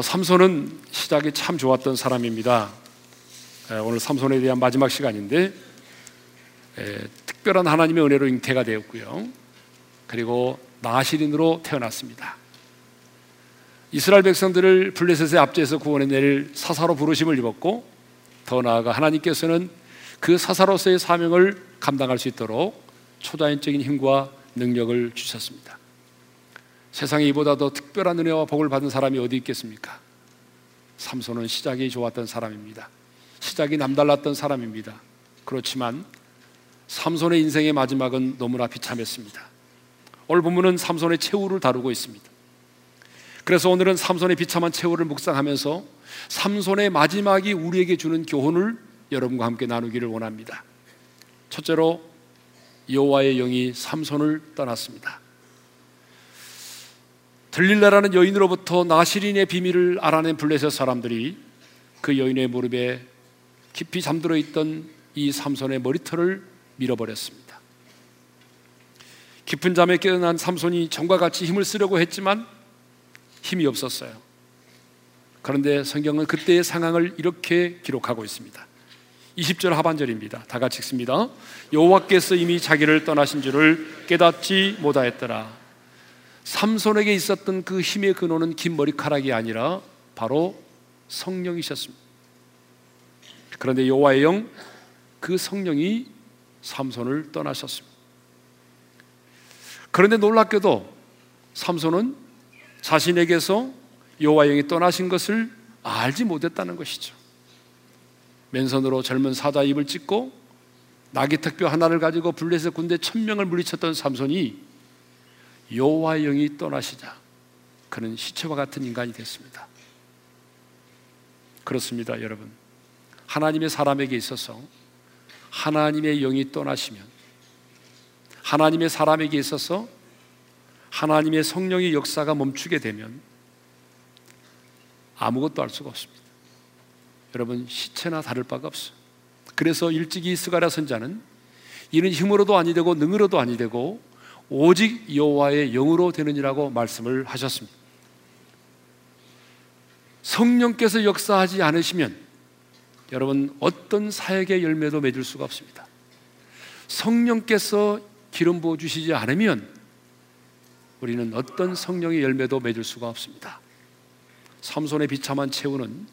어, 삼손은 시작이 참 좋았던 사람입니다. 에, 오늘 삼손에 대한 마지막 시간인데 에, 특별한 하나님의 은혜로 잉태가 되었고요. 그리고 나시린으로 태어났습니다. 이스라엘 백성들을 블레셋의 압제에서 구원해낼 사사로 부르심을 입었고 더 나아가 하나님께서는 그 사사로서의 사명을 감당할 수 있도록 초자연적인 힘과 능력을 주셨습니다. 세상에 이보다 더 특별한 은혜와 복을 받은 사람이 어디 있겠습니까? 삼손은 시작이 좋았던 사람입니다. 시작이 남달랐던 사람입니다. 그렇지만 삼손의 인생의 마지막은 너무나 비참했습니다. 오늘 본문은 삼손의 최후를 다루고 있습니다. 그래서 오늘은 삼손의 비참한 최후를 묵상하면서 삼손의 마지막이 우리에게 주는 교훈을 여러분과 함께 나누기를 원합니다. 첫째로 여호와의 영이 삼손을 떠났습니다. 들릴라라는 여인으로부터 나시린의 비밀을 알아낸 블레셋 사람들이 그 여인의 무릎에 깊이 잠들어 있던 이 삼손의 머리털을 밀어버렸습니다. 깊은 잠에 깨어난 삼손이 정과 같이 힘을 쓰려고 했지만 힘이 없었어요. 그런데 성경은 그때의 상황을 이렇게 기록하고 있습니다. 20절 하반절입니다. 다 같이 읽습니다. 여호와께서 이미 자기를 떠나신 줄을 깨닫지 못하였더라. 삼손에게 있었던 그 힘의 근원은 긴 머리카락이 아니라 바로 성령이셨습니다. 그런데 여호와의 영 그 성령이 삼손을 떠나셨습니다. 그런데 놀랍게도 삼손은 자신에게서 여호와의 영이 떠나신 것을 알지 못했다는 것이죠. 맨손으로 젊은 사자 입을 찢고 나귀 특뼈 하나를 가지고 블레셋 군대 천 명을 물리쳤던 삼손이 여호와의 영이 떠나시자 그는 시체와 같은 인간이 됐습니다. 그렇습니다, 여러분. 하나님의 사람에게 있어서 하나님의 영이 떠나시면 하나님의 사람에게 있어서 하나님의 성령의 역사가 멈추게 되면 아무것도 할 수가 없습니다. 여러분 시체나 다를 바가 없어. 그래서 일찍이 스가랴 선자는 이는 힘으로도 아니 되고 능으로도 아니 되고 오직 여호와의 영으로 되느니라고 말씀을 하셨습니다. 성령께서 역사하지 않으시면 여러분 어떤 사역의 열매도 맺을 수가 없습니다. 성령께서 기름 부어 주시지 않으면 우리는 어떤 성령의 열매도 맺을 수가 없습니다. 삼손의 비참한 최후는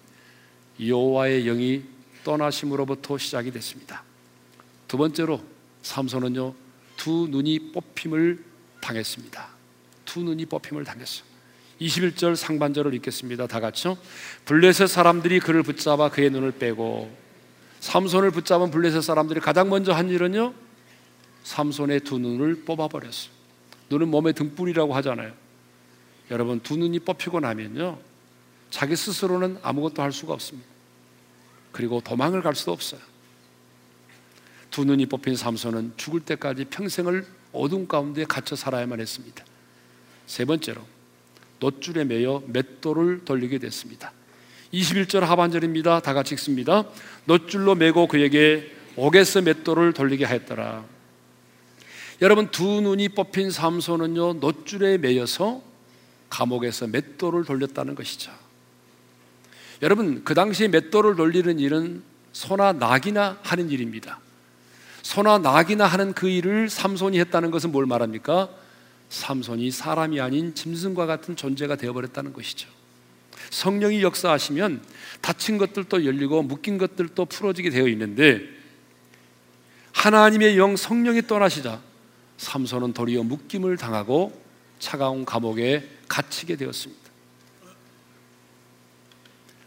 여호와의 영이 떠나심으로부터 시작이 됐습니다. 두 번째로 삼손은요 두 눈이 뽑힘을 당했습니다. 두 눈이 뽑힘을 당했어. 21절 상반절을 읽겠습니다. 다 같이요. 블레셋 사람들이 그를 붙잡아 그의 눈을 빼고 삼손을 붙잡은 블레셋 사람들이 가장 먼저 한 일은요. 삼손의 두 눈을 뽑아 버렸어. 눈은 몸의 등불이라고 하잖아요. 여러분 두 눈이 뽑히고 나면요. 자기 스스로는 아무것도 할 수가 없습니다. 그리고 도망을 갈 수도 없어요. 두 눈이 뽑힌 삼손은 죽을 때까지 평생을 어둠 가운데 갇혀 살아야만 했습니다. 세 번째로 놋줄에 매여 맷돌을 돌리게 됐습니다. 21절 하반절입니다. 다 같이 읽습니다. 놋줄로 매고 그에게 옥에서 맷돌을 돌리게 하였더라. 여러분 두 눈이 뽑힌 삼손은요 놋줄에 매여서 감옥에서 맷돌을 돌렸다는 것이죠. 여러분 그 당시에 맷돌을 돌리는 일은 소나 낙이나 하는 일입니다. 소나 낙이나 하는 그 일을 삼손이 했다는 것은 뭘 말합니까? 삼손이 사람이 아닌 짐승과 같은 존재가 되어버렸다는 것이죠. 성령이 역사하시면 닫힌 것들도 열리고 묶인 것들도 풀어지게 되어 있는데 하나님의 영 성령이 떠나시자 삼손은 도리어 묶임을 당하고 차가운 감옥에 갇히게 되었습니다.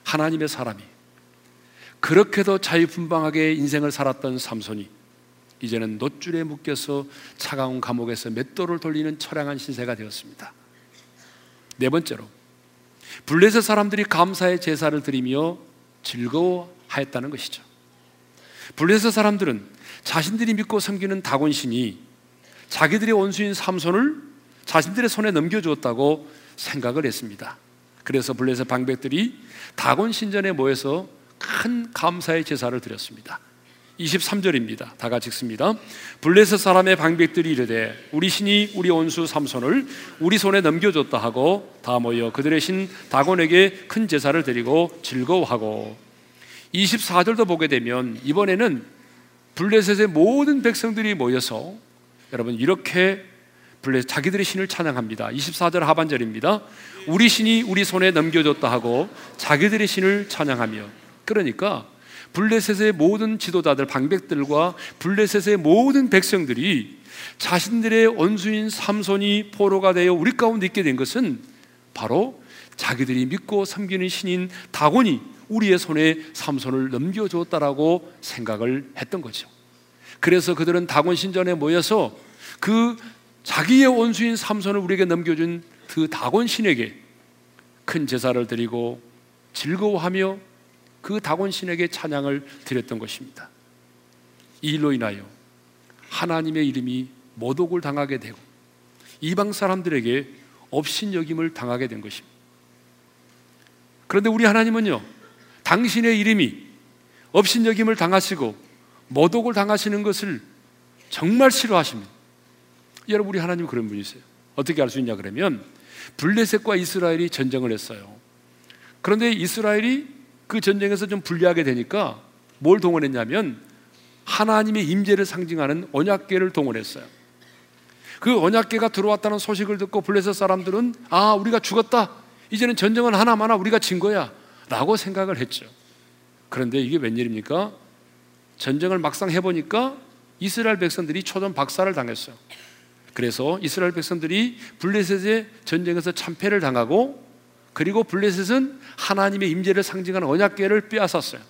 하나님의 사람이 그렇게도 자유분방하게 인생을 살았던 삼손이 이제는 놋줄에 묶여서 차가운 감옥에서 맷돌을 돌리는 처량한 신세가 되었습니다. 네 번째로 블레셋 사람들이 감사의 제사를 드리며 즐거워하였다는 것이죠. 블레셋 사람들은 자신들이 믿고 섬기는 다곤신이 자기들의 원수인 삼손을 자신들의 손에 넘겨주었다고 생각을 했습니다. 그래서 블레셋 방백들이 다곤 신전에 모여서 큰 감사의 제사를 드렸습니다. 23절입니다. 다 같이 읽습니다. 블레셋 사람의 방백들이 이르되 우리 신이 우리 온수 삼손을 우리 손에 넘겨줬다 하고 다 모여 그들의 신 다곤에게 큰 제사를 드리고 즐거워하고 24절도 보게 되면 이번에는 블레셋의 모든 백성들이 모여서 여러분 이렇게 블레 자기들의 신을 찬양합니다. 24절 하반절입니다. 우리 신이 우리 손에 넘겨줬다 하고 자기들의 신을 찬양하며 그러니까 블레셋의 모든 지도자들 방백들과 블레셋의 모든 백성들이 자신들의 원수인 삼손이 포로가 되어 우리 가운데 있게 된 것은 바로 자기들이 믿고 섬기는 신인 다곤이 우리의 손에 삼손을 넘겨주었다라고 생각을 했던 거죠. 그래서 그들은 다곤 신전에 모여서 그 자기의 원수인 삼손을 우리에게 넘겨준 그 다곤 신에게 큰 제사를 드리고 즐거워하며 그 다곤 신에게 찬양을 드렸던 것입니다. 이 일로 인하여 하나님의 이름이 모독을 당하게 되고 이방 사람들에게 업신여김을 당하게 된 것입니다. 그런데 우리 하나님은요, 당신의 이름이 업신여김을 당하시고 모독을 당하시는 것을 정말 싫어하십니다. 여러분, 우리 하나님 그런 분이세요. 어떻게 알 수 있냐 그러면 블레셋과 이스라엘이 전쟁을 했어요. 그런데 이스라엘이 그 전쟁에서 좀 불리하게 되니까 뭘 동원했냐면 하나님의 임재를 상징하는 언약궤를 동원했어요. 그 언약궤가 들어왔다는 소식을 듣고 블레셋 사람들은 아 우리가 죽었다. 이제는 전쟁은 하나마나 우리가 진 거야. 라고 생각을 했죠. 그런데 이게 웬일입니까? 전쟁을 막상 해보니까 이스라엘 백성들이 초전 박살을 당했어요. 그래서 이스라엘 백성들이 블레셋의 전쟁에서 참패를 당하고 그리고 블레셋은 하나님의 임재를 상징하는 언약궤를 빼앗았어요.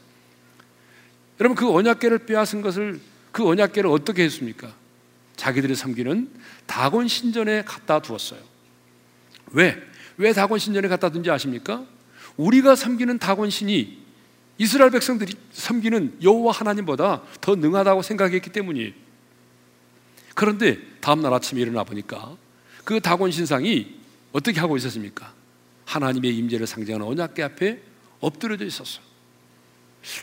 여러분 그 언약궤를 빼앗은 것을 그 언약궤를 어떻게 했습니까? 자기들이 섬기는 다곤 신전에 갖다 두었어요. 왜? 왜 다곤 신전에 갖다 둔지 아십니까? 우리가 섬기는 다곤 신이 이스라엘 백성들이 섬기는 여호와 하나님보다 더 능하다고 생각했기 때문이에요. 그런데 다음 날 아침에 일어나 보니까 그 다곤 신상이 어떻게 하고 있었습니까? 하나님의 임재를 상징하는 언약궤 앞에 엎드려져 있었어.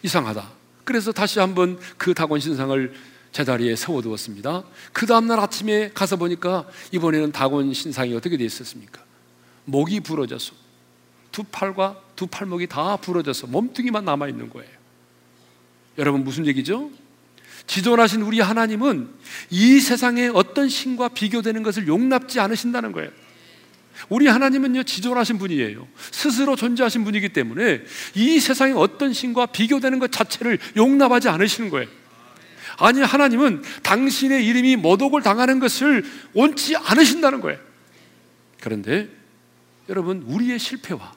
이상하다. 그래서 다시 한번 그 다곤 신상을 제자리에 세워두었습니다. 그 다음날 아침에 가서 보니까 이번에는 다곤 신상이 어떻게 되어 있었습니까? 목이 부러져서 두 팔과 두 팔목이 다 부러져서 몸뚱이만 남아 있는 거예요. 여러분 무슨 얘기죠? 지존하신 우리 하나님은 이 세상에 어떤 신과 비교되는 것을 용납지 않으신다는 거예요. 우리 하나님은요, 지존하신 분이에요. 스스로 존재하신 분이기 때문에 이 세상의 어떤 신과 비교되는 것 자체를 용납하지 않으시는 거예요. 아니, 하나님은 당신의 이름이 모독을 당하는 것을 원치 않으신다는 거예요. 그런데 여러분, 우리의 실패와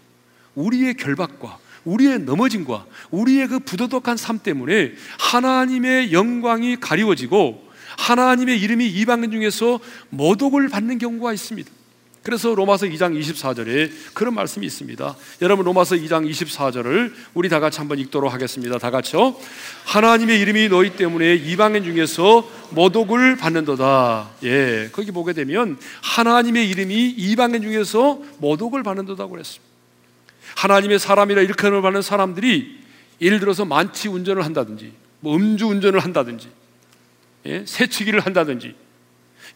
우리의 결박과 우리의 넘어짐과 우리의 그 부도덕한 삶 때문에 하나님의 영광이 가리워지고 하나님의 이름이 이방인 중에서 모독을 받는 경우가 있습니다. 그래서 로마서 2장 24절에 그런 말씀이 있습니다. 여러분 로마서 2장 24절을 우리 다 같이 한번 읽도록 하겠습니다. 다 같이요. 하나님의 이름이 너희 때문에 이방인 중에서 모독을 받는도다. 예, 거기 보게 되면 하나님의 이름이 이방인 중에서 모독을 받는도다고 그랬습니다. 하나님의 사람이라 일컬음을 받는 사람들이 예를 들어서 만취 운전을 한다든지, 뭐 음주 운전을 한다든지, 예? 새치기를 한다든지,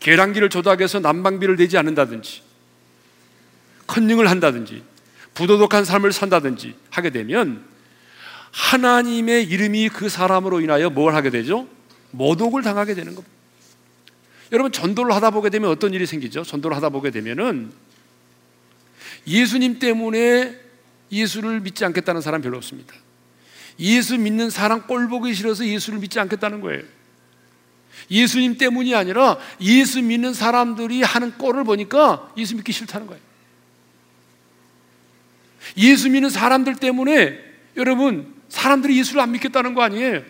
계량기를 조작해서 난방비를 내지 않는다든지, 컨닝을 한다든지 부도덕한 삶을 산다든지 하게 되면 하나님의 이름이 그 사람으로 인하여 뭘 하게 되죠? 모독을 당하게 되는 겁니다. 여러분 전도를 하다 보게 되면 어떤 일이 생기죠? 전도를 하다 보게 되면은 예수님 때문에 예수를 믿지 않겠다는 사람 별로 없습니다. 예수 믿는 사람 꼴 보기 싫어서 예수를 믿지 않겠다는 거예요. 예수님 때문이 아니라 예수 믿는 사람들이 하는 꼴을 보니까 예수 믿기 싫다는 거예요. 예수 믿는 사람들 때문에 여러분 사람들이 예수를 안 믿겠다는 거 아니에요?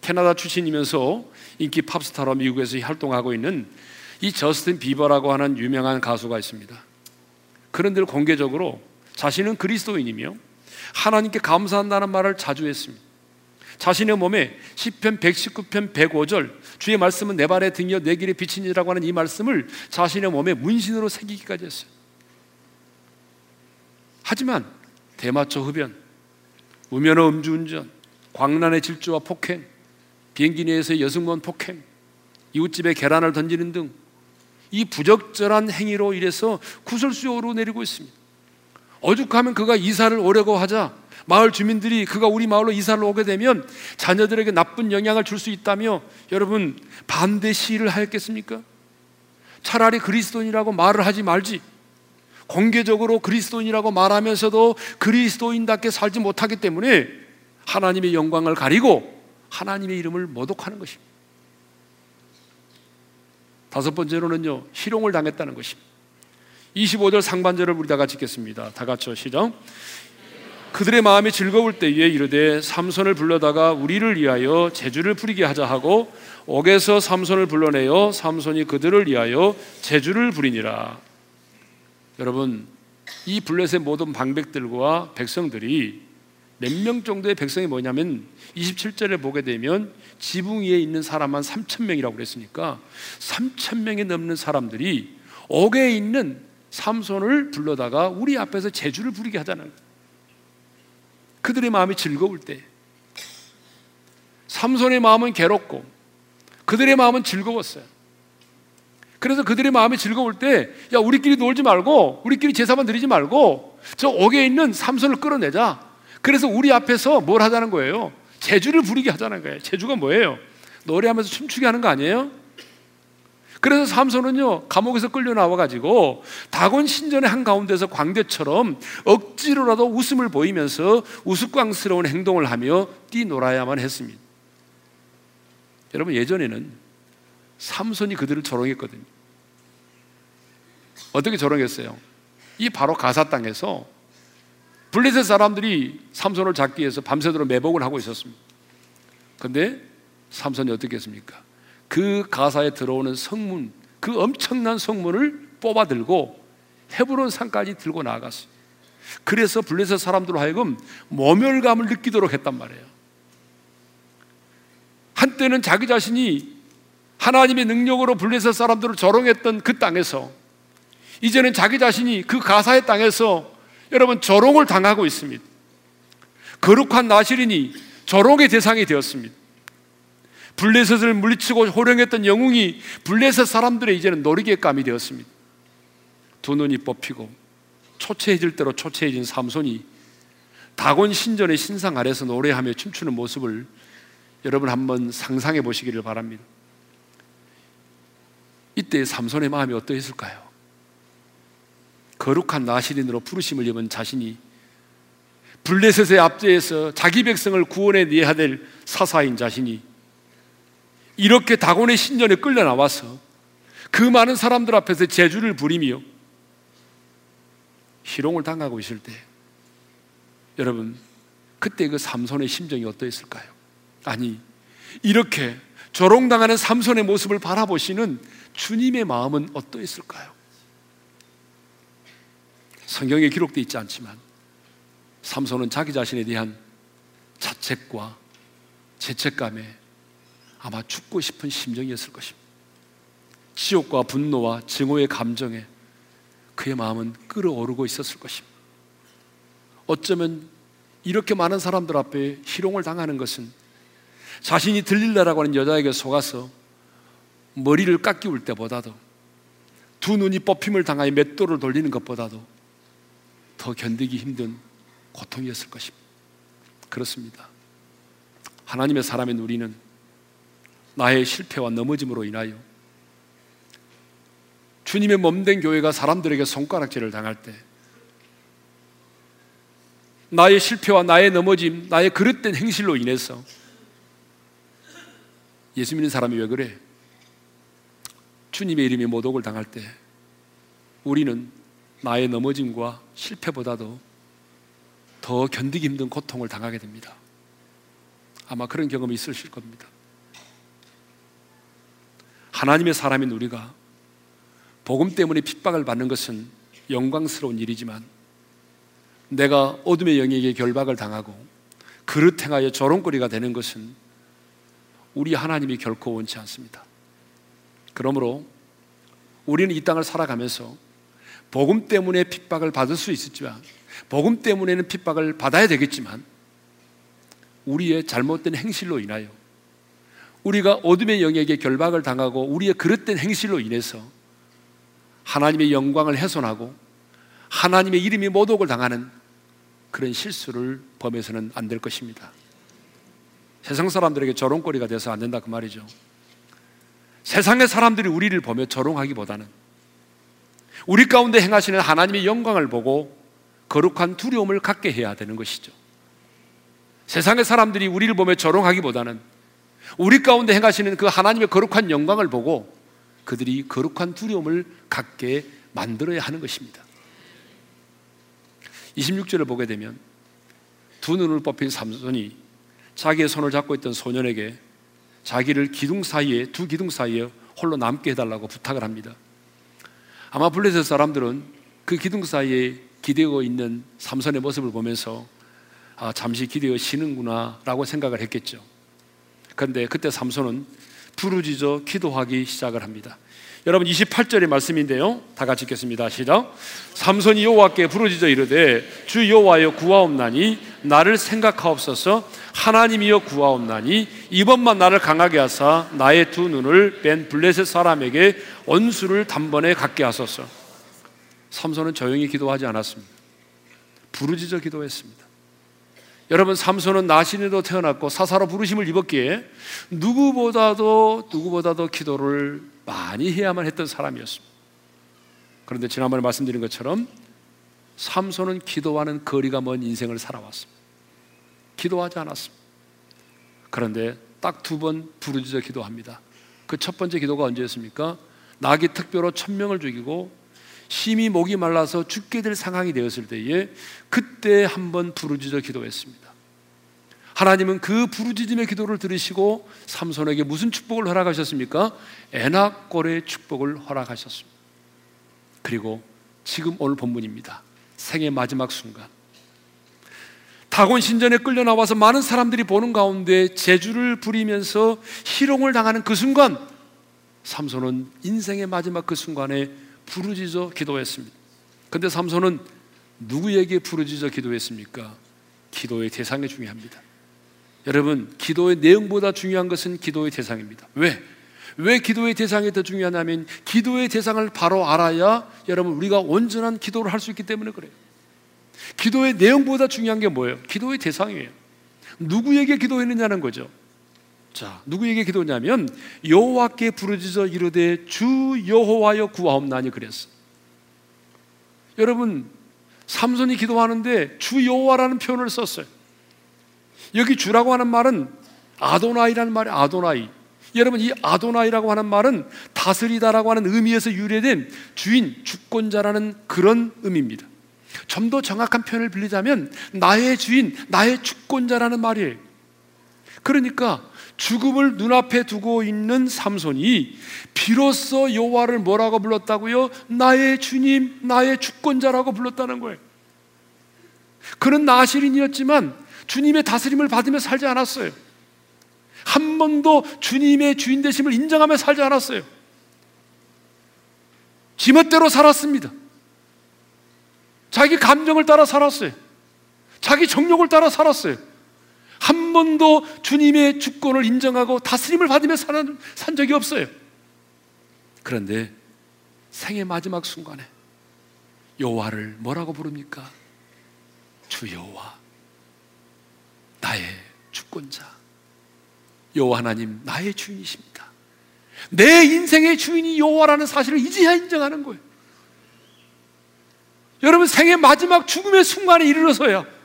캐나다 출신이면서 인기 팝스타로 미국에서 활동하고 있는 이 저스틴 비버라고 하는 유명한 가수가 있습니다. 그런데 공개적으로 자신은 그리스도인이며 하나님께 감사한다는 말을 자주 했습니다. 자신의 몸에 10편 119편 105절 주의 말씀은 내 발의 등이여 내 길에 비친이라고 하는 이 말씀을 자신의 몸에 문신으로 새기기까지 했어요. 하지만 대마초 흡연, 우면허 음주운전, 광란의 질주와 폭행, 비행기 내에서의 여승무원 폭행, 이웃집에 계란을 던지는 등 이 부적절한 행위로 인해서 구설수요로 내리고 있습니다. 어죽하면 그가 이사를 오려고 하자 마을 주민들이 그가 우리 마을로 이사를 오게 되면 자녀들에게 나쁜 영향을 줄 수 있다며 여러분 반대 시위를 하였겠습니까? 차라리 그리스도인이라고 말을 하지 말지. 공개적으로 그리스도인이라고 말하면서도 그리스도인답게 살지 못하기 때문에 하나님의 영광을 가리고 하나님의 이름을 모독하는 것입니다. 다섯 번째로는요, 희롱을 당했다는 것입니다. 25절 상반절을 우리 다 같이 읽겠습니다. 다 같이 시작. 그들의 마음이 즐거울 때에 이르되 삼손을 불러다가 우리를 위하여 제주를 부리게 하자 하고 옥에서 삼손을 불러내어 삼손이 그들을 위하여 제주를 부리니라. 여러분 이 블레셋 모든 방백들과 백성들이 몇 명 정도의 백성이 뭐냐면 27절에 보게 되면 지붕 위에 있는 사람만 3천 명이라고 그랬으니까 3천 명이 넘는 사람들이 옥에 있는 삼손을 불러다가 우리 앞에서 제주를 부리게 하자는. 그들의 마음이 즐거울 때 삼손의 마음은 괴롭고 그들의 마음은 즐거웠어요. 그래서 그들의 마음이 즐거울 때, 야, 우리끼리 놀지 말고, 우리끼리 제사만 드리지 말고, 저 옥에 있는 삼손을 끌어내자. 그래서 우리 앞에서 뭘 하자는 거예요? 제주를 부리게 하자는 거예요. 제주가 뭐예요? 노래하면서 춤추게 하는 거 아니에요? 그래서 삼손은요 감옥에서 끌려 나와 가지고 다곤 신전의 한 가운데서 광대처럼 억지로라도 웃음을 보이면서 우스꽝스러운 행동을 하며 뛰놀아야만 했습니다. 여러분 예전에는 삼손이 그들을 조롱했거든요. 어떻게 조롱했어요? 이 바로 가사 땅에서 블레셋 사람들이 삼손을 잡기 위해서 밤새도록 매복을 하고 있었습니다. 근데 삼손이 어떻게 했습니까? 그 가사에 들어오는 성문, 그 엄청난 성문을 뽑아 들고 헤브론 산까지 들고 나아갔어요. 그래서 블레셋 사람들로 하여금 모멸감을 느끼도록 했단 말이에요. 한때는 자기 자신이 하나님의 능력으로 블레셋 사람들을 조롱했던 그 땅에서 이제는 자기 자신이 그 가사의 땅에서 여러분 조롱을 당하고 있습니다. 거룩한 나시린이 조롱의 대상이 되었습니다. 블레셋을 물리치고 호령했던 영웅이 블레셋 사람들의 이제는 놀이개감이 되었습니다. 두 눈이 뽑히고 초췌해질 대로 초췌해진 삼손이 다곤 신전의 신상 아래서 노래하며 춤추는 모습을 여러분 한번 상상해 보시기를 바랍니다. 이때 삼손의 마음이 어떠했을까요? 거룩한 나시린으로 부르심을 입은 자신이 블레셋의 앞제에서 자기 백성을 구원해 내야 될 사사인 자신이 이렇게 다곤의 신전에 끌려 나와서 그 많은 사람들 앞에서 제주를 부리며 희롱을 당하고 있을 때 여러분 그때 그 삼손의 심정이 어떠했을까요? 아니 이렇게 조롱당하는 삼손의 모습을 바라보시는 주님의 마음은 어떠했을까요? 성경에 기록되어 있지 않지만 삼손은 자기 자신에 대한 자책과 죄책감에 아마 죽고 싶은 심정이었을 것입니다. 지옥과 분노와 증오의 감정에 그의 마음은 끓어오르고 있었을 것입니다. 어쩌면 이렇게 많은 사람들 앞에 희롱을 당하는 것은 자신이 들릴라라고 하는 여자에게 속아서 머리를 깎이울 때보다도 두 눈이 뽑힘을 당하여 맷돌을 돌리는 것보다도 더 견디기 힘든 고통이었을 것입니다. 그렇습니다. 하나님의 사람인 우리는 나의 실패와 넘어짐으로 인하여 주님의 몸된 교회가 사람들에게 손가락질을 당할 때 나의 실패와 나의 넘어짐, 나의 그릇된 행실로 인해서 예수 믿는 사람이 왜 그래? 주님의 이름이 모독을 당할 때 우리는 나의 넘어짐과 실패보다도 더 견디기 힘든 고통을 당하게 됩니다. 아마 그런 경험이 있으실 겁니다. 하나님의 사람인 우리가 복음 때문에 핍박을 받는 것은 영광스러운 일이지만 내가 어둠의 영에게 결박을 당하고 그릇 행하여 조롱거리가 되는 것은 우리 하나님이 결코 원치 않습니다. 그러므로 우리는 이 땅을 살아가면서 복음 때문에 핍박을 받을 수 있었지만 복음 때문에는 핍박을 받아야 되겠지만 우리의 잘못된 행실로 인하여 우리가 어둠의 영에게 결박을 당하고 우리의 그릇된 행실로 인해서 하나님의 영광을 훼손하고 하나님의 이름이 모독을 당하는 그런 실수를 범해서는 안 될 것입니다. 세상 사람들에게 조롱거리가 돼서 안 된다 그 말이죠. 세상의 사람들이 우리를 보며 조롱하기보다는 우리 가운데 행하시는 하나님의 영광을 보고 거룩한 두려움을 갖게 해야 되는 것이죠. 세상의 사람들이 우리를 보며 조롱하기보다는 우리 가운데 행하시는 그 하나님의 거룩한 영광을 보고 그들이 거룩한 두려움을 갖게 만들어야 하는 것입니다. 26절을 보게 되면 두 눈을 뽑힌 삼손이 자기의 손을 잡고 있던 소년에게 자기를 기둥 사이에 두 기둥 사이에 홀로 남게 해달라고 부탁을 합니다. 아마 블레셋 사람들은 그 기둥 사이에 기대어 있는 삼손의 모습을 보면서 아, 잠시 기대어 쉬는구나라고 생각을 했겠죠. 그런데 그때 삼손은 부르짖어 기도하기 시작을 합니다. 여러분 28절의 말씀인데요. 다 같이 읽겠습니다. 시작. 삼손이 여호와께 부르짖어 이르되 주 여호와여 구하옵나니 나를 생각하옵소서 하나님이여 구하옵나니 이번만 나를 강하게 하사 나의 두 눈을 뺀 블레셋 사람에게 원수를 단번에 갖게 하소서. 삼손은 조용히 기도하지 않았습니다. 부르짖어 기도했습니다. 여러분 삼손은 나신으로 태어났고 사사로 부르심을 입었기에 누구보다도 누구보다도 기도를 많이 해야만 했던 사람이었습니다. 그런데 지난번에 말씀드린 것처럼 삼손은 기도와는 거리가 먼 인생을 살아왔습니다. 기도하지 않았습니다. 그런데 딱 두 번 부르짖어 기도합니다. 그 첫 번째 기도가 언제였습니까? 나귀 특별로 천명을 죽이고 심히 목이 말라서 죽게 될 상황이 되었을 때에 그때 한번 부르짖어 기도했습니다. 하나님은 그 부르짖음의 기도를 들으시고 삼손에게 무슨 축복을 허락하셨습니까? 에낙골의 축복을 허락하셨습니다. 그리고 지금 오늘 본문입니다. 생의 마지막 순간. 다곤 신전에 끌려 나와서 많은 사람들이 보는 가운데 제주를 부리면서 희롱을 당하는 그 순간 삼손은 인생의 마지막 그 순간에 부르짖어 기도했습니다. 근데 삼손은 누구에게 부르짖어 기도했습니까? 기도의 대상이 중요합니다. 여러분, 기도의 내용보다 중요한 것은 기도의 대상입니다. 왜? 왜 기도의 대상이 더 중요하냐면 기도의 대상을 바로 알아야 여러분 우리가 온전한 기도를 할 수 있기 때문에 그래요. 기도의 내용보다 중요한 게 뭐예요? 기도의 대상이에요. 누구에게 기도했느냐는 거죠. 자, 누구에게 기도냐면 여호와께 부르짖어 이르되 주 여호와여 구하옵나니 그랬어. 여러분 삼손이 기도하는데 주 여호와라는 표현을 썼어요. 여기 주라고 하는 말은 아도나이라는 말이 아도나이. 여러분 이 아도나이라고 하는 말은 다스리다라고 하는 의미에서 유래된 주인, 주권자라는 그런 의미입니다. 좀 더 정확한 표현을 빌리자면 나의 주인, 나의 주권자라는 말이에요. 그러니까 죽음을 눈앞에 두고 있는 삼손이 비로소 여호와를 뭐라고 불렀다고요? 나의 주님, 나의 주권자라고 불렀다는 거예요. 그는 나시린이었지만 주님의 다스림을 받으며 살지 않았어요. 한 번도 주님의 주인 되심을 인정하며 살지 않았어요. 지멋대로 살았습니다. 자기 감정을 따라 살았어요. 자기 정욕을 따라 살았어요. 한 번도 주님의 주권을 인정하고 다스림을 받으며 산, 산 적이 없어요. 그런데 생의 마지막 순간에 여호와를 뭐라고 부릅니까? 주 여호와, 나의 주권자, 여호와 하나님 나의 주인이십니다. 내 인생의 주인이 여호와라는 사실을 이제야 인정하는 거예요. 여러분 생의 마지막 죽음의 순간에 이르러서야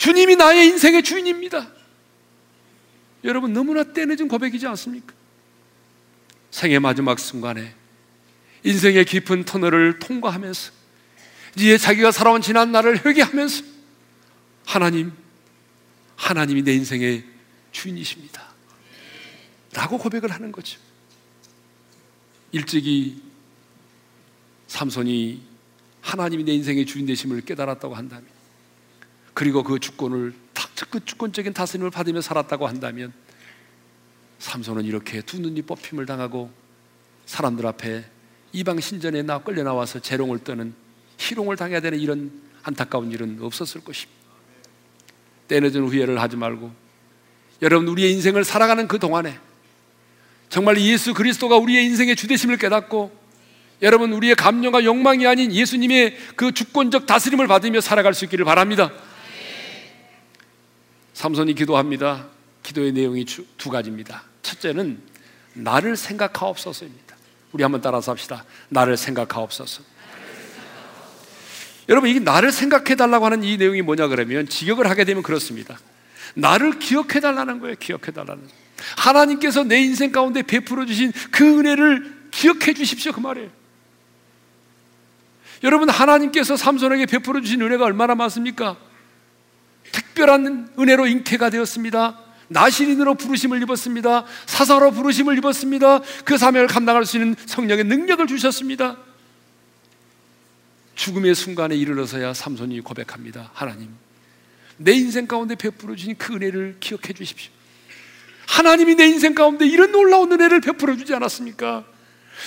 주님이 나의 인생의 주인입니다. 여러분 너무나 때늦은 고백이지 않습니까? 생의 마지막 순간에 인생의 깊은 터널을 통과하면서 이제 자기가 살아온 지난 날을 회개하면서 하나님, 하나님이 내 인생의 주인이십니다. 라고 고백을 하는 거죠. 일찍이 삼손이 하나님이 내 인생의 주인 되심을 깨달았다고 한다면 그리고 그 주권을 그 주권적인 다스림을 받으며 살았다고 한다면 삼손은 이렇게 두 눈이 뽑힘을 당하고 사람들 앞에 이방 신전에 나 끌려 나와서 재롱을 떠는 희롱을 당해야 되는 이런 안타까운 일은 없었을 것입니다. 때늦은 후회를 하지 말고 여러분 우리의 인생을 살아가는 그 동안에 정말 예수 그리스도가 우리의 인생의 주되심을 깨닫고 여러분 우리의 감정과 욕망이 아닌 예수님의 그 주권적 다스림을 받으며 살아갈 수 있기를 바랍니다. 삼손이 기도합니다. 기도의 내용이 두 가지입니다. 첫째는 나를 생각하옵소서입니다. 우리 한번 따라서 합시다. 나를 생각하옵소서. 여러분, 이게 나를 생각해 달라고 하는 이 내용이 뭐냐 그러면 직역을 하게 되면 그렇습니다. 나를 기억해 달라는 거예요. 기억해 달라는. 하나님께서 내 인생 가운데 베풀어 주신 그 은혜를 기억해 주십시오. 그 말이에요. 여러분, 하나님께서 삼손에게 베풀어 주신 은혜가 얼마나 많습니까? 특별한 은혜로 잉태가 되었습니다. 나신인으로 부르심을 입었습니다. 사사로 부르심을 입었습니다. 그 사명을 감당할 수 있는 성령의 능력을 주셨습니다. 죽음의 순간에 이르러서야 삼손이 고백합니다. 하나님, 내 인생 가운데 베풀어 주신 그 은혜를 기억해 주십시오. 하나님이 내 인생 가운데 이런 놀라운 은혜를 베풀어 주지 않았습니까?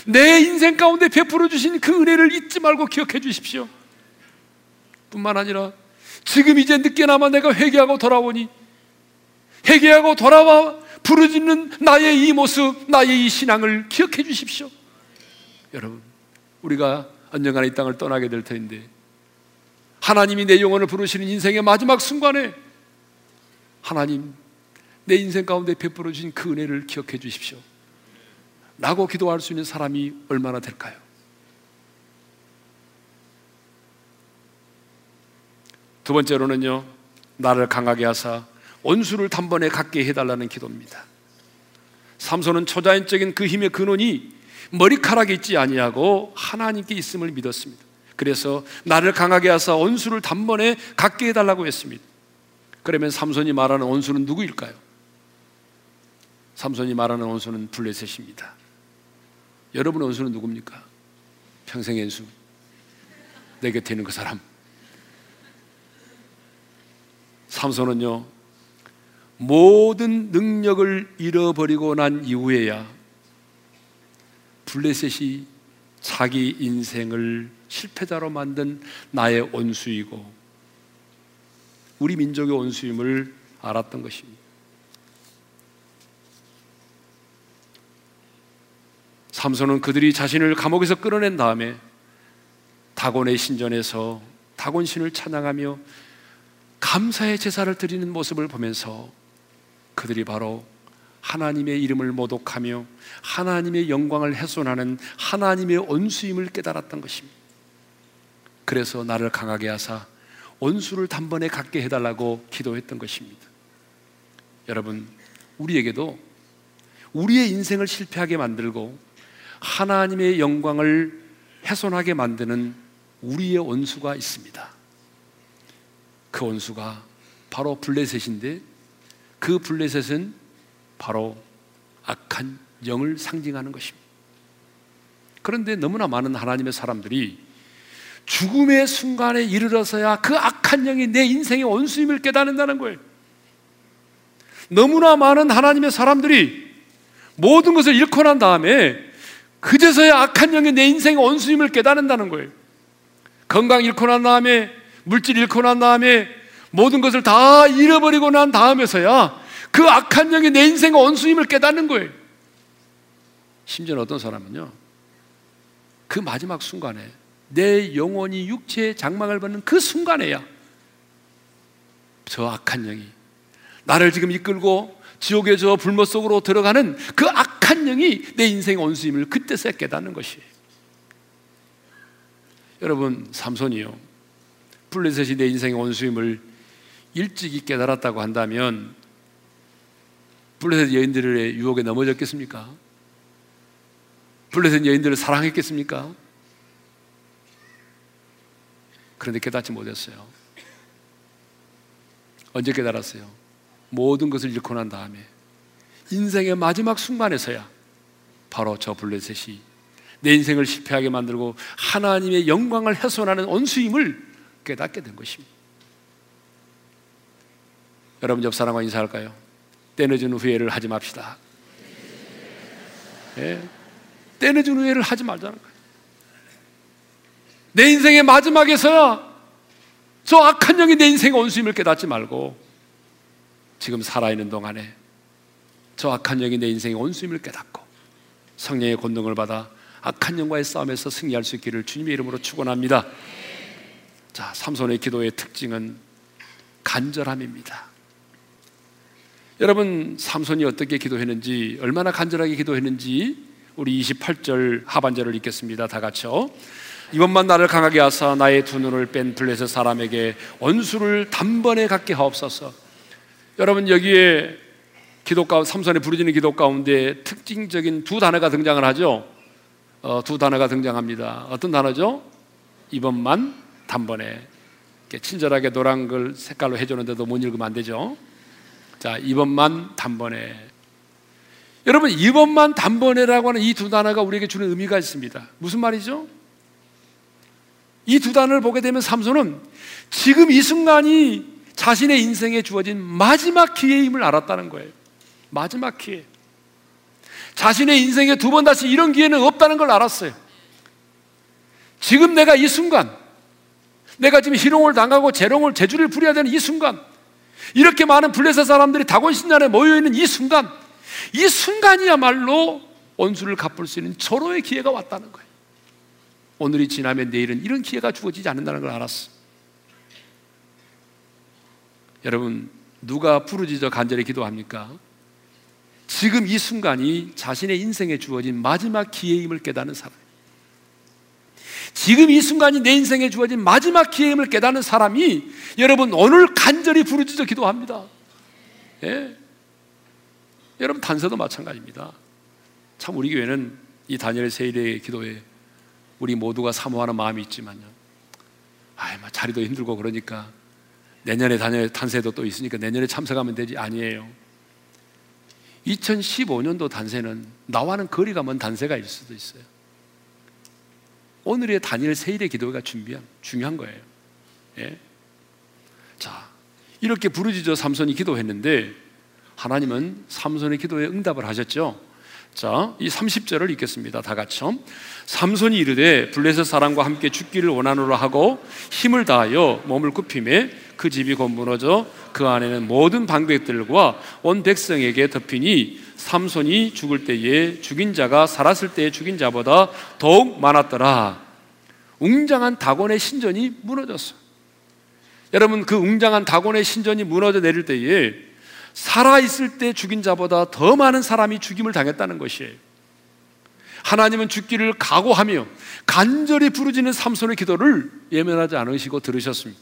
내 인생 가운데 베풀어 주신 그 은혜를 잊지 말고 기억해 주십시오. 뿐만 아니라 지금 이제 늦게나마 내가 회개하고 돌아오니 회개하고 돌아와 부르짖는 나의 이 모습, 나의 이 신앙을 기억해 주십시오. 여러분, 우리가 언젠가는 이 땅을 떠나게 될 텐데 하나님이 내 영혼을 부르시는 인생의 마지막 순간에 하나님 내 인생 가운데 베풀어 주신 그 은혜를 기억해 주십시오. 라고 기도할 수 있는 사람이 얼마나 될까요? 두 번째로는요, 나를 강하게 하사 원수를 단번에 갖게 해달라는 기도입니다. 삼손은 초자연적인 그 힘의 근원이 머리카락에 있지 아니하고 하나님께 있음을 믿었습니다. 그래서 나를 강하게 하사 원수를 단번에 갖게 해달라고 했습니다. 그러면 삼손이 말하는 원수는 누구일까요? 삼손이 말하는 원수는 블레셋입니다. 여러분의 원수는 누굽니까? 평생의 원수. 내 곁에 있는 그 사람. 삼손은요, 모든 능력을 잃어버리고 난 이후에야 블레셋이 자기 인생을 실패자로 만든 나의 원수이고 우리 민족의 원수임을 알았던 것입니다. 삼손은 그들이 자신을 감옥에서 끌어낸 다음에 다곤의 신전에서 다곤신을 찬양하며 감사의 제사를 드리는 모습을 보면서 그들이 바로 하나님의 이름을 모독하며 하나님의 영광을 훼손하는 하나님의 원수임을 깨달았던 것입니다. 그래서 나를 강하게 하사 원수를 단번에 갖게 해달라고 기도했던 것입니다. 여러분, 우리에게도 우리의 인생을 실패하게 만들고 하나님의 영광을 훼손하게 만드는 우리의 원수가 있습니다. 그 원수가 바로 블레셋인데 그 블레셋은 바로 악한 영을 상징하는 것입니다. 그런데 너무나 많은 하나님의 사람들이 죽음의 순간에 이르러서야 그 악한 영이 내 인생의 원수임을 깨닫는다는 거예요. 너무나 많은 하나님의 사람들이 모든 것을 잃고 난 다음에 그제서야 악한 영이 내 인생의 원수임을 깨닫는다는 거예요. 건강 잃고 난 다음에 물질 잃고 난 다음에 모든 것을 다 잃어버리고 난 다음에서야 그 악한 영이 내 인생의 원수임을 깨닫는 거예요. 심지어 어떤 사람은요, 그 마지막 순간에 내 영혼이 육체의 장막을 받는 그 순간에야 저 악한 영이 나를 지금 이끌고 지옥의 저 불못 속으로 들어가는 그 악한 영이 내 인생의 원수임을 그때서야 깨닫는 것이에요. 여러분, 삼손이요. 블레셋이 내 인생의 원수임을 일찍이 깨달았다고 한다면 블레셋 여인들의 유혹에 넘어졌겠습니까? 블레셋 여인들을 사랑했겠습니까? 그런데 깨닫지 못했어요. 언제 깨달았어요? 모든 것을 잃고 난 다음에 인생의 마지막 순간에서야 바로 저 블레셋이 내 인생을 실패하게 만들고 하나님의 영광을 훼손하는 원수임을 깨닫게 된 것입니다. 여러분 옆 사람과 인사할까요? 때늦은 후회를 하지 맙시다. 예? 때늦은 후회를 하지 말자는 거예요. 내 인생의 마지막에서야 저 악한 영이 내 인생의 원수임을 깨닫지 말고 지금 살아있는 동안에 저 악한 영이 내 인생의 원수임을 깨닫고 성령의 권능을 받아 악한 영과의 싸움에서 승리할 수 있기를 주님의 이름으로 축원합니다. 자, 삼손의 기도의 특징은 간절함입니다. 여러분, 삼손이 어떻게 기도했는지, 얼마나 간절하게 기도했는지 우리 28절 하반절을 읽겠습니다. 다 같이요. 이번만 나를 강하게 하사 나의 두 눈을 뺀 블레셋 사람에게 원수를 단번에 갖게 하옵소서. 여러분 여기에 기도 가운데 삼손의 부르짖는 기도 가운데 특징적인 두 단어가 등장을 하죠. 어, 두 단어가 등장합니다. 어떤 단어죠? 이번만 단번에 친절하게 노란 걸 색깔로 해주는데도 못 읽으면 안 되죠. 자, 이번만 단번에. 여러분, 이번만 단번에라고 하는 이 두 단어가 우리에게 주는 의미가 있습니다. 무슨 말이죠? 이 두 단어를 보게 되면 삼손은 지금 이 순간이 자신의 인생에 주어진 마지막 기회임을 알았다는 거예요. 마지막 기회. 자신의 인생에 두 번 다시 이런 기회는 없다는 걸 알았어요. 지금 내가 이 순간, 내가 지금 희롱을 당하고 재롱을 재주를 부려야 되는 이 순간, 이렇게 많은 블레셋 사람들이 다곤 신전에 모여 있는 이 순간, 이 순간이야말로 원수를 갚을 수 있는 절호의 기회가 왔다는 거예요. 오늘이 지나면 내일은 이런 기회가 주어지지 않는다는 걸 알았어. 여러분, 누가 부르짖어 간절히 기도합니까? 지금 이 순간이 자신의 인생에 주어진 마지막 기회임을 깨닫는 사람. 지금 이 순간이 내 인생에 주어진 마지막 기회임을 깨닫는 사람이 여러분 오늘 간절히 부르짖어 기도합니다. 예. 여러분 단서도 마찬가지입니다. 참 우리 교회는 이 다니엘 세일의 기도에 우리 모두가 사모하는 마음이 있지만요. 아이, 막 자리도 힘들고 그러니까 내년에 다니엘 탄세도 또 있으니까 내년에 참석하면 되지 아니에요. 2015년도 단세는 나와는 거리가 먼 단세가 있을 수도 있어요. 오늘의 단일 세일의 기도가 준비한 중요한 거예요. 예? 자, 이렇게 부르짖어 삼손이 기도했는데 하나님은 삼손의 기도에 응답을 하셨죠. 자, 이 30절을 읽겠습니다. 다 같이요. 삼손이 이르되 블레셋 사람과 함께 죽기를 원하노라 하고 힘을 다하여 몸을 굽히매 그 집이 곧 무너져 그 안에는 모든 방백들과 온 백성에게 덮이니 삼손이 죽을 때에 죽인 자가 살았을 때에 죽인 자보다 더욱 많았더라. 웅장한 다곤의 신전이 무너졌어. 여러분 그 웅장한 다곤의 신전이 무너져 내릴 때에 살아 있을 때 죽인 자보다 더 많은 사람이 죽임을 당했다는 것이에요. 하나님은 죽기를 각오하며 간절히 부르짖는 삼손의 기도를 예면하지 않으시고 들으셨습니다.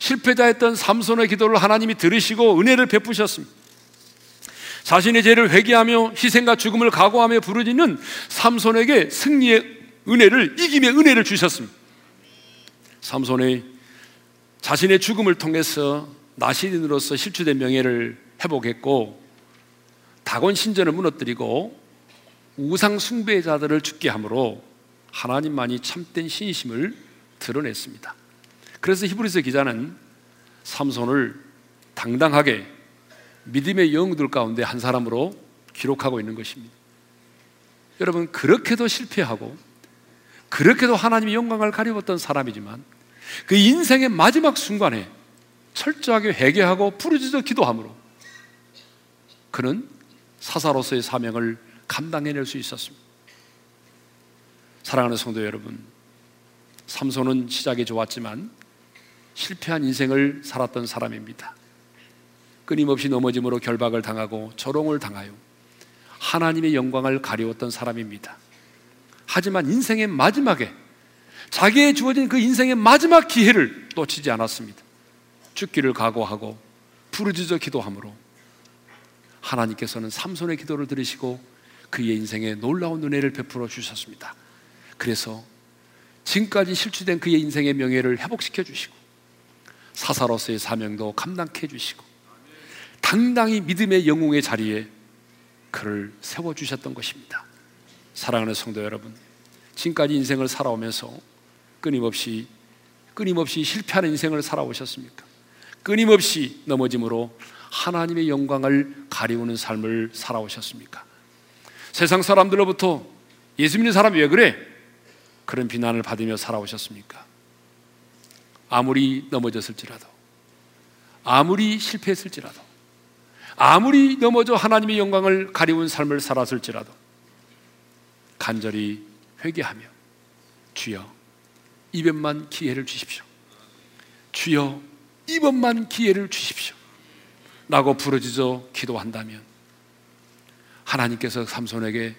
실패자였던 삼손의 기도를 하나님이 들으시고 은혜를 베푸셨습니다. 자신의 죄를 회개하며 희생과 죽음을 각오하며 부르짖는 삼손에게 승리의 은혜를 이김의 은혜를 주셨습니다. 삼손의 자신의 죽음을 통해서 나시인으로서 실추된 명예를 회복했고 다곤 신전을 무너뜨리고 우상 숭배자들을 죽게 함으로 하나님만이 참된 신심을 드러냈습니다. 그래서 히브리서 기자는 삼손을 당당하게 믿음의 영웅들 가운데 한 사람으로 기록하고 있는 것입니다. 여러분 그렇게도 실패하고 그렇게도 하나님의 영광을 가리웠던 사람이지만 그 인생의 마지막 순간에 철저하게 회개하고 부르짖어 기도함으로 그는 사사로서의 사명을 감당해낼 수 있었습니다. 사랑하는 성도 여러분, 삼손은 시작이 좋았지만 실패한 인생을 살았던 사람입니다. 끊임없이 넘어짐으로 결박을 당하고 조롱을 당하여 하나님의 영광을 가리웠던 사람입니다. 하지만 인생의 마지막에 자기의 주어진 그 인생의 마지막 기회를 놓치지 않았습니다. 죽기를 각오하고 부르짖어 기도함으로 하나님께서는 삼손의 기도를 들으시고 그의 인생에 놀라운 은혜를 베풀어 주셨습니다. 그래서 지금까지 실추된 그의 인생의 명예를 회복시켜 주시고 사사로서의 사명도 감당케 해 주시고 당당히 믿음의 영웅의 자리에 그를 세워주셨던 것입니다. 사랑하는 성도 여러분, 지금까지 인생을 살아오면서 끊임없이 끊임없이 실패하는 인생을 살아오셨습니까? 끊임없이 넘어짐으로 하나님의 영광을 가리우는 삶을 살아오셨습니까? 세상 사람들로부터 예수 믿는 사람이 왜 그래? 그런 비난을 받으며 살아오셨습니까? 아무리 넘어졌을지라도, 아무리 실패했을지라도, 아무리 넘어져 하나님의 영광을 가리운 삶을 살았을지라도 간절히 회개하며 주여 이번만 기회를 주십시오. 주여 이번만 기회를 주십시오. 라고 부르짖어 기도한다면 하나님께서 삼손에게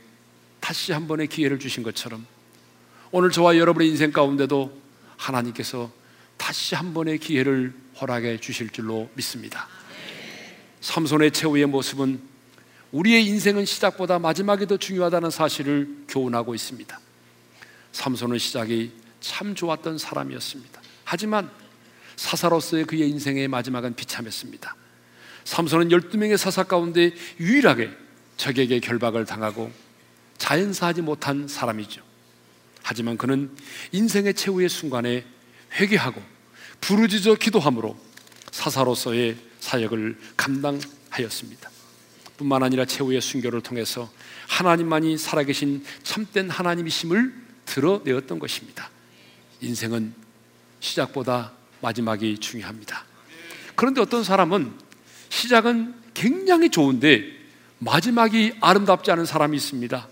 다시 한 번의 기회를 주신 것처럼 오늘 저와 여러분의 인생 가운데도 하나님께서 다시 한 번의 기회를 허락해 주실 줄로 믿습니다. 삼손의 최후의 모습은 우리의 인생은 시작보다 마지막이 더 중요하다는 사실을 교훈하고 있습니다. 삼손은 시작이 참 좋았던 사람이었습니다. 하지만 사사로서의 그의 인생의 마지막은 비참했습니다. 삼손은 12명의 사사 가운데 유일하게 적에게 결박을 당하고 자연사하지 못한 사람이죠. 하지만 그는 인생의 최후의 순간에 회개하고 부르짖어 기도함으로 사사로서의 사역을 감당하였습니다. 뿐만 아니라 최후의 순교를 통해서 하나님만이 살아계신 참된 하나님이심을 드러내었던 것입니다. 인생은 시작보다 마지막이 중요합니다. 그런데 어떤 사람은 시작은 굉장히 좋은데 마지막이 아름답지 않은 사람이 있습니다.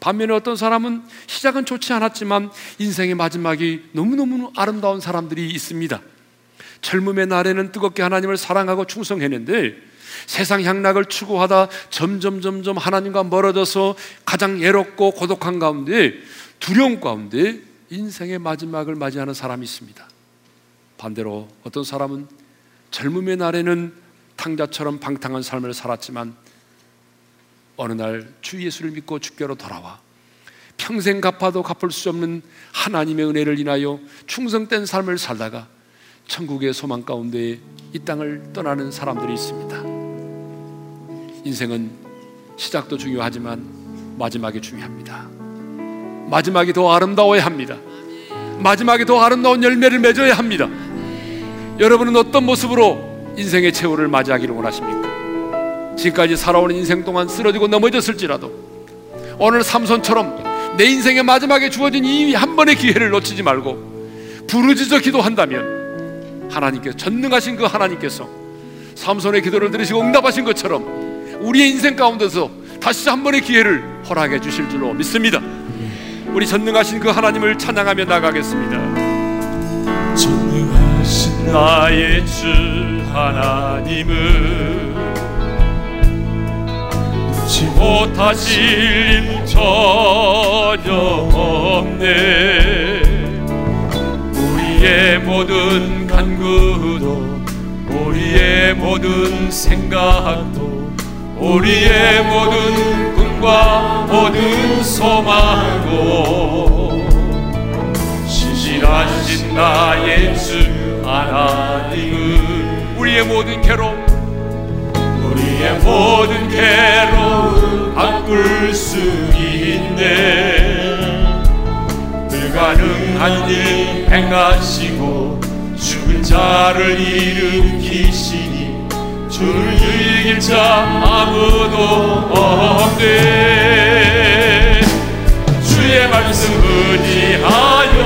반면에 어떤 사람은 시작은 좋지 않았지만 인생의 마지막이 너무너무 아름다운 사람들이 있습니다. 젊음의 날에는 뜨겁게 하나님을 사랑하고 충성했는데 세상 향락을 추구하다 점점 점점 하나님과 멀어져서 가장 외롭고 고독한 가운데 두려움 가운데 인생의 마지막을 맞이하는 사람이 있습니다. 반대로 어떤 사람은 젊음의 날에는 탕자처럼 방탕한 삶을 살았지만 어느 날 주 예수를 믿고 주께로 돌아와 평생 갚아도 갚을 수 없는 하나님의 은혜를 인하여 충성된 삶을 살다가 천국의 소망 가운데 이 땅을 떠나는 사람들이 있습니다. 인생은 시작도 중요하지만 마지막이 중요합니다. 마지막이 더 아름다워야 합니다. 마지막이 더 아름다운 열매를 맺어야 합니다. 여러분은 어떤 모습으로 인생의 최후를 맞이하기를 원하십니까? 지금까지 살아온 인생 동안 쓰러지고 넘어졌을지라도 오늘 삼손처럼 내 인생의 마지막에 주어진 이 한 번의 기회를 놓치지 말고 부르짖어 기도한다면 하나님께서 전능하신 그 하나님께서 삼손의 기도를 들으시고 응답하신 것처럼 우리의 인생 가운데서 다시 한 번의 기회를 허락해 주실 줄로 믿습니다. 우리 전능하신 그 하나님을 찬양하며 나가겠습니다. 전능하신 나의 주 하나님은 묻지 못하실 일 전혀 없네 우리의 모든 간구도 우리의 모든 생각도 우리의 모든 꿈과 모든 소망도 신실하신 나의 주 하나님은 우리의 모든 괴로움 우리의 모든 괴로움 바꿀 수 있네. 불가능한 일 행하시고 자를 일으키시니 주를 이길 자 아무도 없네. 주의 말씀 의지하여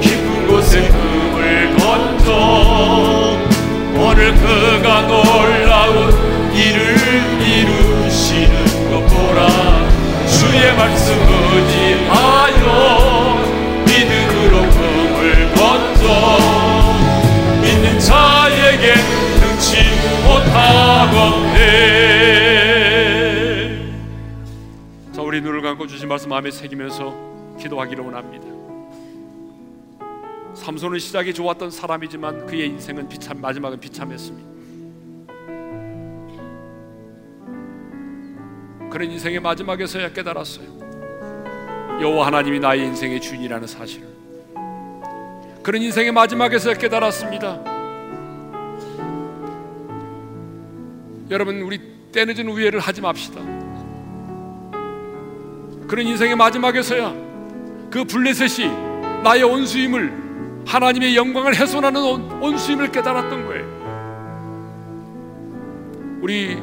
깊은 곳에 금을 던져 오늘 그가 놀라운 일을 이루시는 것 보라. 주의 말씀 의 자에게 능치 못하건대. 자 우리 눈을 감고 주신 말씀 마음에 새기면서 기도하기를 원합니다. 삼손은 시작이 좋았던 사람이지만 그의 인생은 비참 마지막은 비참했습니다. 그런 인생의 마지막에서야 깨달았어요. 여호와 하나님이 나의 인생의 주인이라는 사실을. 그런 인생의 마지막에서야 깨달았습니다 여러분 우리 때늦은 우회를 하지 맙시다 그런 인생의 마지막에서야 그 블레셋이 나의 온수임을 하나님의 영광을 훼손하는 온, 온수임을 깨달았던 거예요. 우리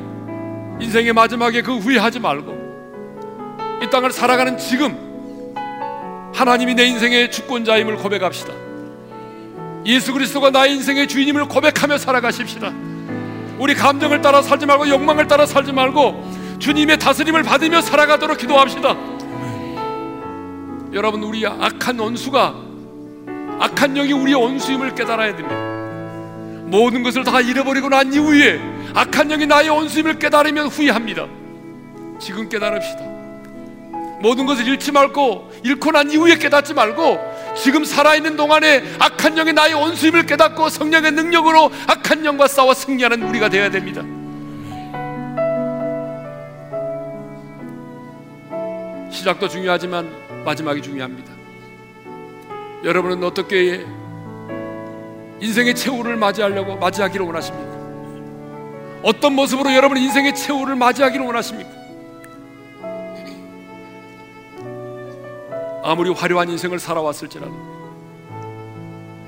인생의 마지막에 그 후회하지 말고 이 땅을 살아가는 지금 하나님이 내 인생의 주권자임을 고백합시다. 예수 그리스도가 나의 인생의 주인임을 고백하며 살아가십시다. 우리 감정을 따라 살지 말고 욕망을 따라 살지 말고 주님의 다스림을 받으며 살아가도록 기도합시다. 여러분 우리 악한 원수가 악한 영이 우리의 원수임을 깨달아야 됩니다. 모든 것을 다 잃어버리고 난 이후에 악한 영이 나의 원수임을 깨달으면 후회합니다. 지금 깨달읍시다. 모든 것을 잃지 말고 잃고 난 이후에 깨닫지 말고 지금 살아있는 동안에 악한 영이 나의 원수임을 깨닫고 성령의 능력으로 악한 영과 싸워 승리하는 우리가 되어야 됩니다. 시작도 중요하지만 마지막이 중요합니다. 여러분은 어떻게 인생의 최후를 맞이하려고 맞이하기를 원하십니까? 어떤 모습으로 여러분 인생의 최후를 맞이하기를 원하십니까? 아무리 화려한 인생을 살아왔을지라도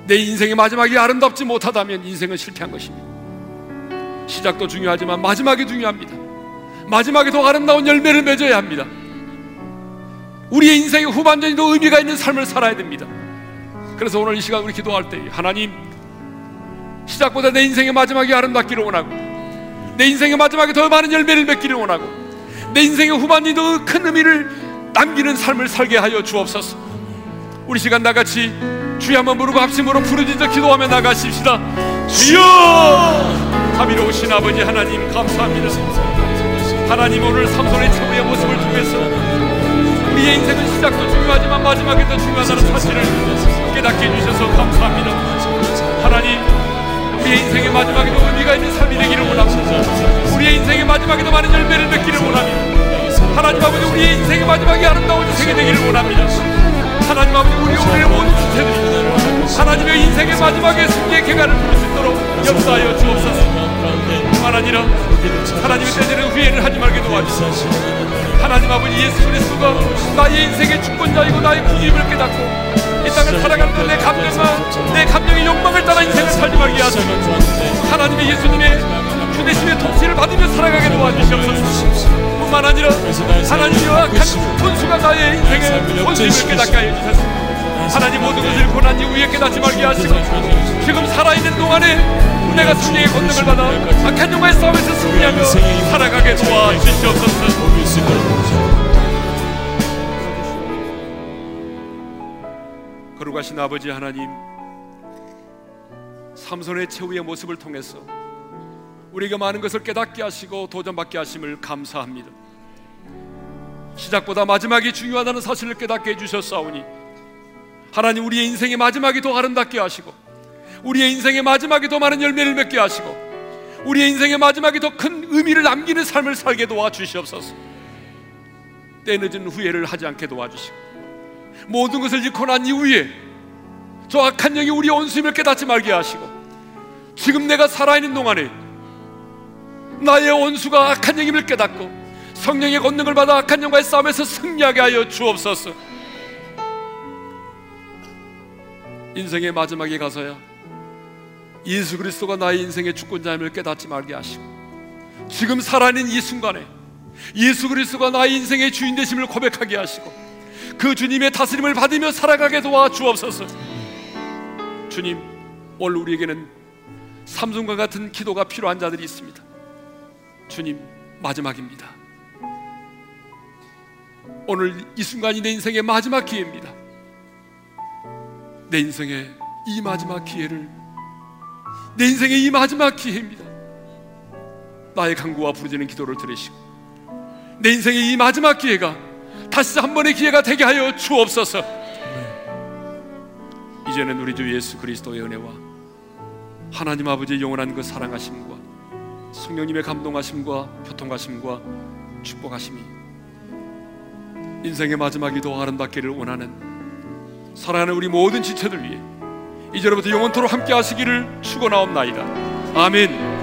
내 인생의 마지막이 아름답지 못하다면 인생은 실패한 것입니다. 시작도 중요하지만 마지막이 중요합니다. 마지막에 더 아름다운 열매를 맺어야 합니다. 우리의 인생의 후반전이 더 의미가 있는 삶을 살아야 됩니다. 그래서 오늘 이 시간 우리 기도할 때 하나님 시작보다 내 인생의 마지막이 아름답기를 원하고 내 인생의 마지막에 더 많은 열매를 맺기를 원하고 내 인생의 후반전이 더 큰 의미를 남기는 삶을 살게 하여 주옵소서. 우리 시간 나같이 주여 한번 부르고 합심으로 부르짖어 기도하며 나가십시다. 주여! 자비로우신 아버지 하나님 감사합니다. 하나님 오늘 삼손의 최후의 모습을 통해서 우리의 인생은 시작도 중요하지만 마지막에 더 중요하다는 사실을 깨닫게 해주셔서 감사합니다. 하나님 우리의 인생의 마지막에도 의미가 있는 삶이 되기를 원합니다. 우리의 인생의 마지막에도 많은 열매를 맺기를 원합니다. 하나님 아버지 우리의 인생의 마지막이 아름다운 인생이 되기를 원합니다. 하나님 아버지 우리 오늘의 모든 주체들이 하나님의 인생의 마지막에 승리의 개가를 부를 수 있도록 역사하여 주옵소서. 아니라 하나님의 때되는 후회를 하지 말게 도와주소서. 하나님 아버지 예수 그리스도가 나의 인생의 주권자이고 나의 구임을 깨닫고 이 땅을 살아가는 내 감정과 내 감정의 욕망을 따라 인생을 살지 말게 하소서. 하나님의 예수님의 주대심의 통치를 받으며 살아가게 도와주시옵소서 뿐만 아니라 하나님의 악한 혼수가 나의 인생의 혼수임을 깨닫게 하여 주소서 하나님 모든 것을 고난 이후에 깨닫지 말게 하시고 지금 살아있는 동안에 내가 승리의 권능을 받아 악한 영화의 싸움에서 승리하며 살아가게 도와주시옵소서 거룩하신 아버지 하나님 삼손의 최후의 모습을 통해서 우리가 많은 것을 깨닫게 하시고 도전받게 하심을 감사합니다. 시작보다 마지막이 중요하다는 사실을 깨닫게 해주셨사오니 하나님 우리의 인생의 마지막이 더 아름답게 하시고 우리의 인생의 마지막이 더 많은 열매를 맺게 하시고 우리의 인생의 마지막이 더 큰 의미를 남기는 삶을 살게 도와주시옵소서. 때늦은 후회를 하지 않게 도와주시고 모든 것을 잃고 난 이후에 저 악한 영이 우리의 온수임을 깨닫지 말게 하시고 지금 내가 살아있는 동안에 나의 원수가 악한 영임을 깨닫고 성령의 권능을 받아 악한 영과의 싸움에서 승리하게 하여 주옵소서. 인생의 마지막에 가서야 예수 그리스도가 나의 인생의 주권자임을 깨닫지 말게 하시고 지금 살아있는 이 순간에 예수 그리스도가 나의 인생의 주인 되심을 고백하게 하시고 그 주님의 다스림을 받으며 살아가게 도와 주옵소서. 주님, 오늘 우리에게는 삼손과 같은 기도가 필요한 자들이 있습니다. 주님, 마지막입니다. 오늘 이 순간이 내 인생의 마지막 기회입니다. 내 인생의 이 마지막 기회를 내 인생의 이 마지막 기회입니다. 나의 간구와 부르짖는 기도를 들으시고 내 인생의 이 마지막 기회가 다시 한 번의 기회가 되게 하여 주옵소서. 이제는 우리 주 예수 그리스도의 은혜와 하나님 아버지의 영원한 그 사랑하심과 성령님의 감동하심과 교통하심과 축복하심이 인생의 마지막이 더 아름답기를 원하는 사랑하는 우리 모든 지체들 위해 이제로부터 영원토록 함께 하시기를 축원하옵나이다. 아멘.